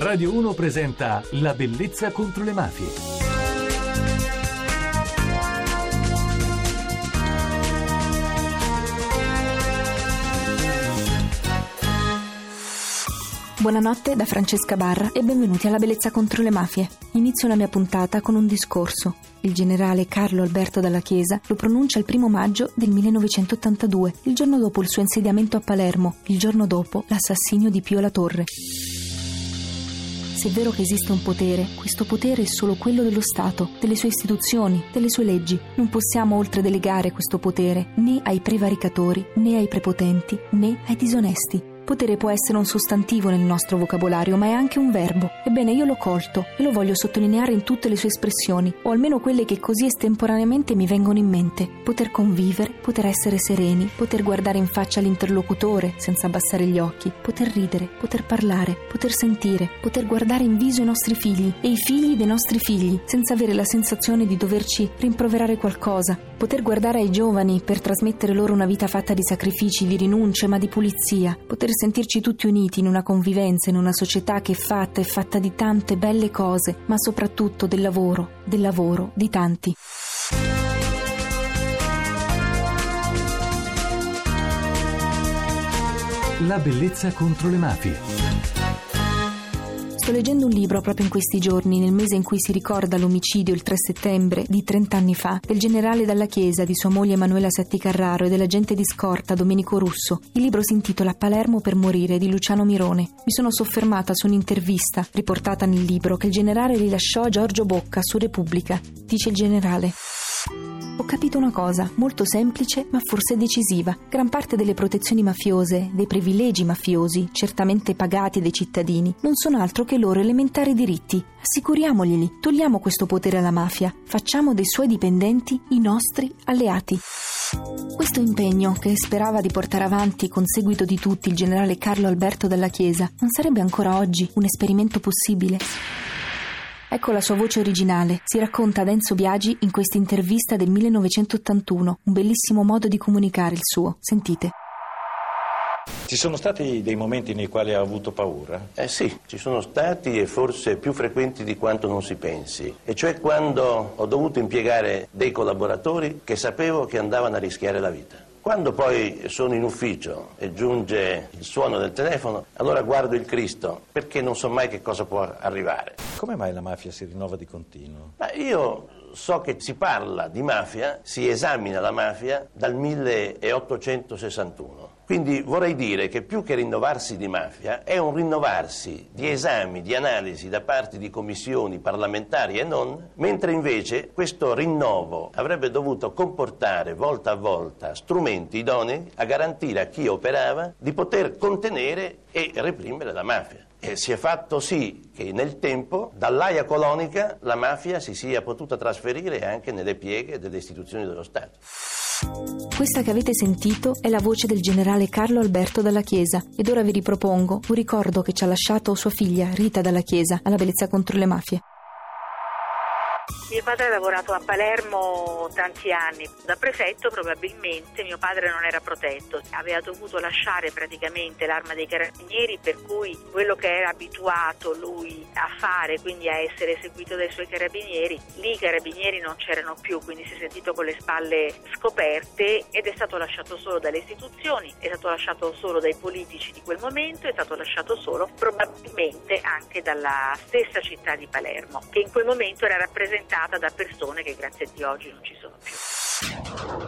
Radio 1 presenta La bellezza contro le mafie. Buonanotte da Francesca Barra e benvenuti alla Bellezza contro le mafie. Inizio la mia puntata con un discorso. Il generale Carlo Alberto Dalla Chiesa lo pronuncia il primo maggio del 1982, il giorno dopo il suo insediamento a Palermo, il giorno dopo l'assassinio di Pio La Torre. Se è vero che esiste un potere, questo potere è solo quello dello Stato, delle sue istituzioni, delle sue leggi. Non possiamo oltre delegare questo potere né ai prevaricatori, né ai prepotenti, né ai disonesti. Potere può essere un sostantivo nel nostro vocabolario, ma è anche un verbo. Ebbene, io l'ho colto e lo voglio sottolineare in tutte le sue espressioni, o almeno quelle che così estemporaneamente mi vengono in mente. Poter convivere, poter essere sereni, poter guardare in faccia l'interlocutore senza abbassare gli occhi, poter ridere, poter parlare, poter sentire, poter guardare in viso i nostri figli e i figli dei nostri figli, senza avere la sensazione di doverci rimproverare qualcosa, poter guardare ai giovani per trasmettere loro una vita fatta di sacrifici, di rinunce, ma di pulizia, poter sentirci tutti uniti in una convivenza, in una società che è fatta, è fatta di tante belle cose, ma soprattutto del lavoro, del lavoro di tanti. La bellezza contro le mafie. Sto leggendo un libro proprio in questi giorni, nel mese in cui si ricorda l'omicidio il 3 settembre di 30 anni fa del generale dalla Chiesa, di sua moglie Emanuela Setti Carraro e dell'agente di scorta Domenico Russo. Il libro si intitola Palermo per morire di Luciano Mirone. Mi sono soffermata su un'intervista riportata nel libro che il generale rilasciò a Giorgio Bocca su Repubblica. Dice il generale capito una cosa, molto semplice ma forse decisiva. Gran parte delle protezioni mafiose, dei privilegi mafiosi, certamente pagati dai cittadini, non sono altro che loro elementari diritti. Assicuriamoglieli, togliamo questo potere alla mafia, facciamo dei suoi dipendenti i nostri alleati. Questo impegno, che sperava di portare avanti con seguito di tutti il generale Carlo Alberto della Chiesa, non sarebbe ancora oggi un esperimento possibile? Ecco la sua voce originale. Si racconta ad Enzo Biagi in questa intervista del 1981. Un bellissimo modo di comunicare il suo. Sentite. Ci sono stati dei momenti nei quali ha avuto paura? Eh sì, ci sono stati e forse più frequenti di quanto non si pensi. E cioè quando ho dovuto impiegare dei collaboratori che sapevo che andavano a rischiare la vita. Quando poi sono in ufficio e giunge il suono del telefono, allora guardo il Cristo perché non so mai che cosa può arrivare. Come mai la mafia si rinnova di continuo? Ma io so che si parla di mafia, si esamina la mafia dal 1861. Quindi vorrei dire che più che rinnovarsi di mafia è un rinnovarsi di esami, di analisi da parte di commissioni parlamentari e non, mentre invece questo rinnovo avrebbe dovuto comportare volta a volta strumenti idonei a garantire a chi operava di poter contenere e reprimere la mafia. E si è fatto sì che nel tempo dall'aia colonica la mafia si sia potuta trasferire anche nelle pieghe delle istituzioni dello Stato. Questa che avete sentito è la voce del generale Carlo Alberto Dalla Chiesa ed ora vi ripropongo un ricordo che ci ha lasciato sua figlia Rita Dalla Chiesa alla bellezza contro le mafie. Mio padre ha lavorato a Palermo tanti anni, da prefetto probabilmente mio padre non era protetto, aveva dovuto lasciare praticamente l'arma dei carabinieri per cui quello che era abituato lui a fare, quindi a essere seguito dai suoi carabinieri, lì i carabinieri non c'erano più, quindi si è sentito con le spalle scoperte ed è stato lasciato solo dalle istituzioni, è stato lasciato solo dai politici di quel momento, è stato lasciato solo probabilmente anche dalla stessa città di Palermo, che in quel momento era rappresentata da persone che grazie a Dio oggi non ci sono più.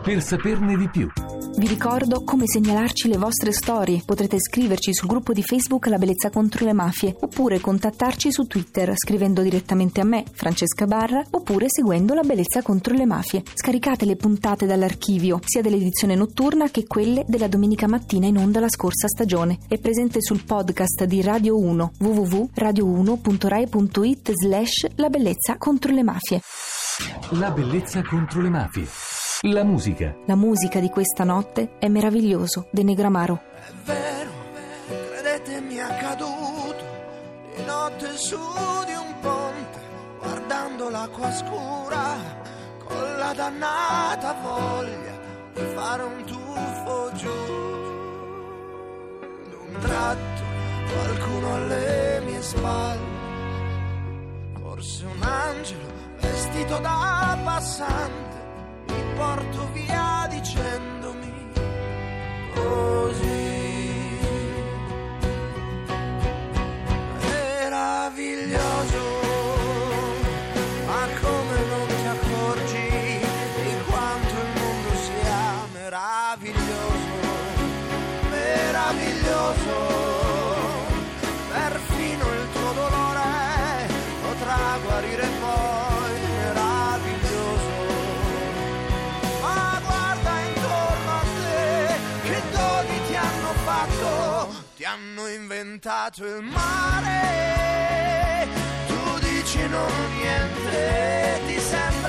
Per saperne di più. Vi ricordo come segnalarci le vostre storie. Potrete scriverci sul gruppo di Facebook La Bellezza contro le Mafie oppure contattarci su Twitter scrivendo direttamente a me, Francesca Barra, oppure seguendo La Bellezza contro le Mafie. Scaricate le puntate dall'archivio, sia dell'edizione notturna che quelle della domenica mattina in onda la scorsa stagione. È presente sul podcast di Radio 1 www.radio1.rai.it slash La Bellezza contro le Mafie. La bellezza contro le mafie. La musica. La musica di questa notte è meraviglioso, De Negramaro. È vero, credetemi accaduto di notte su di un ponte, guardando l'acqua scura, con la dannata voglia di fare un tuffo giù. D'un tratto qualcuno alle mie mie spalle. Forse un angelo vestito da passante porto via dicendomi così. Meraviglioso, ma come non ti accorgi di quanto il mondo sia meraviglioso, meraviglioso. Hanno inventato il mare. Tu dici non niente, ti sembra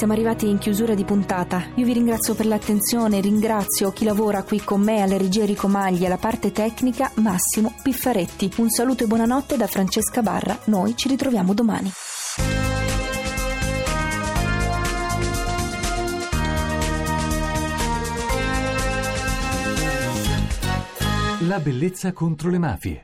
Siamo arrivati in chiusura di puntata. Io vi ringrazio per l'attenzione, ringrazio chi lavora qui con me alle regie Enrico Magli, alla parte tecnica Massimo Piffaretti. Un saluto e buonanotte da Francesca Barra. Noi ci ritroviamo domani. La bellezza contro le mafie.